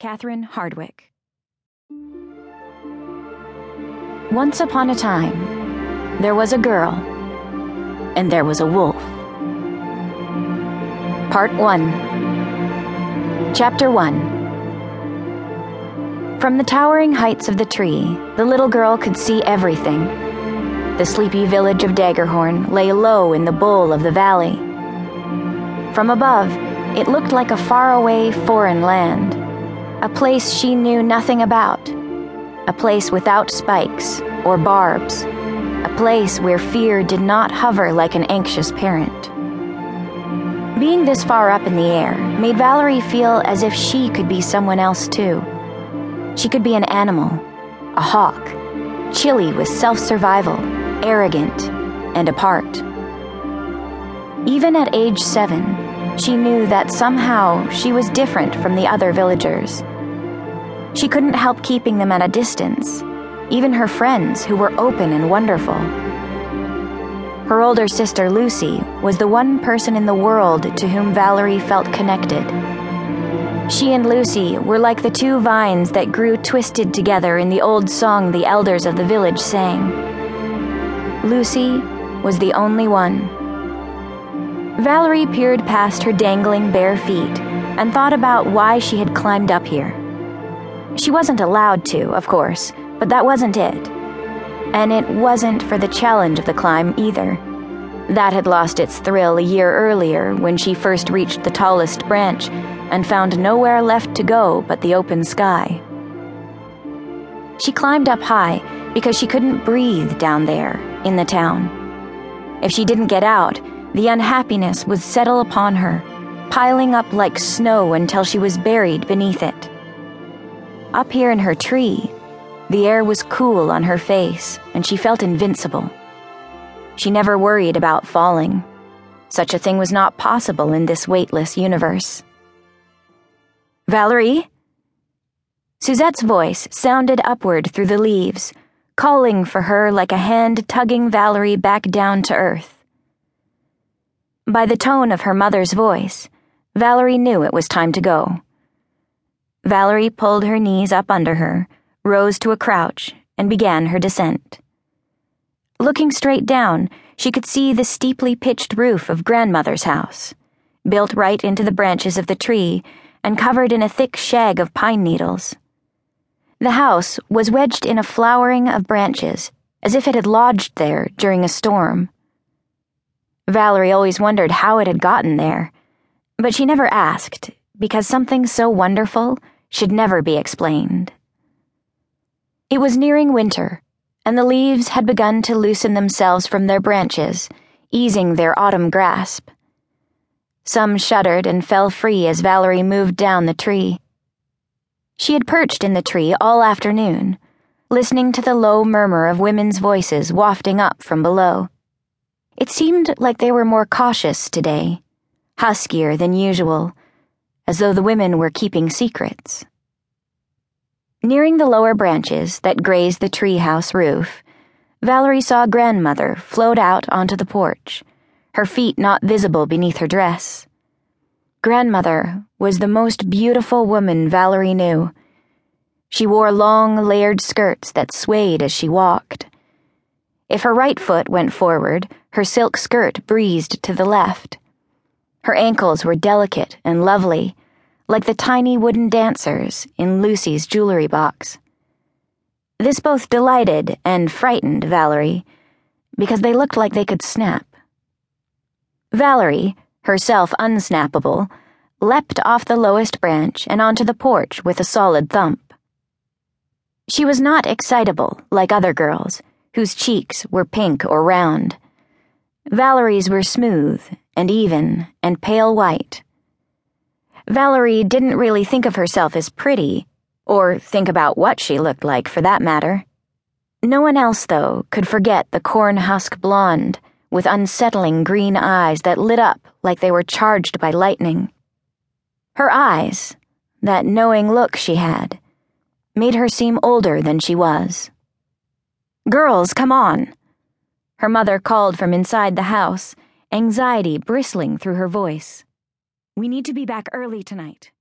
Catherine Hardwicke. Once upon a time, there was a girl, and there was a wolf. Part 1 Chapter 1 From the towering heights of the tree, the little girl could see everything. The sleepy village of Daggerhorn lay low in the bowl of the valley. From above, it looked like a faraway foreign land a place she knew nothing about, a place without spikes or barbs, a place where fear did not hover like an anxious parent. Being this far up in the air made Valerie feel as if she could be someone else too. She could be an animal, a hawk, chilly with self survival, arrogant, and apart. Even at age seven, she knew that somehow she was different from the other villagers. She couldn't help keeping them at a distance, even her friends, who were open and wonderful. Her older sister, Lucy, was the one person in the world to whom Valerie felt connected. She and Lucy were like the two vines that grew twisted together in the old song the elders of the village sang. Lucy was the only one. Valerie peered past her dangling bare feet and thought about why she had climbed up here. She wasn't allowed to, of course, but that wasn't it. And it wasn't for the challenge of the climb either. That had lost its thrill a year earlier when she first reached the tallest branch and found nowhere left to go but the open sky. She climbed up high because she couldn't breathe down there in the town. If she didn't get out, the unhappiness would settle upon her, piling up like snow until she was buried beneath it. Up here in her tree, the air was cool on her face, and she felt invincible. She never worried about falling. Such a thing was not possible in this weightless universe. Valerie? Suzette's voice sounded upward through the leaves, calling for her like a hand tugging Valerie back down to earth. By the tone of her mother's voice, Valerie knew it was time to go. Valerie pulled her knees up under her, rose to a crouch, and began her descent. Looking straight down, she could see the steeply pitched roof of grandmother's house, built right into the branches of the tree and covered in a thick shag of pine needles. The house was wedged in a flowering of branches, as if it had lodged there during a storm. Valerie always wondered how it had gotten there, but she never asked, because something so wonderful should never be explained. It was nearing winter, and the leaves had begun to loosen themselves from their branches, easing their autumn grasp. Some shuddered and fell free as Valerie moved down the tree. She had perched in the tree all afternoon, listening to the low murmur of women's voices wafting up from below. It seemed like they were more cautious today, huskier than usual as though the women were keeping secrets. Nearing the lower branches that grazed the treehouse roof, Valerie saw grandmother float out onto the porch, her feet not visible beneath her dress. Grandmother was the most beautiful woman Valerie knew. She wore long, layered skirts that swayed as she walked. If her right foot went forward, her silk skirt breezed to the left. Her ankles were delicate and lovely, like the tiny wooden dancers in Lucy's jewelry box. This both delighted and frightened Valerie, because they looked like they could snap. Valerie, herself unsnappable, leapt off the lowest branch and onto the porch with a solid thump. She was not excitable like other girls, whose cheeks were pink or round. Valerie's were smooth and even and pale white. Valerie didn't really think of herself as pretty, or think about what she looked like for that matter. No one else, though, could forget the corn husk blonde with unsettling green eyes that lit up like they were charged by lightning. Her eyes, that knowing look she had, made her seem older than she was. Girls, come on! Her mother called from inside the house, anxiety bristling through her voice. We need to be back early tonight.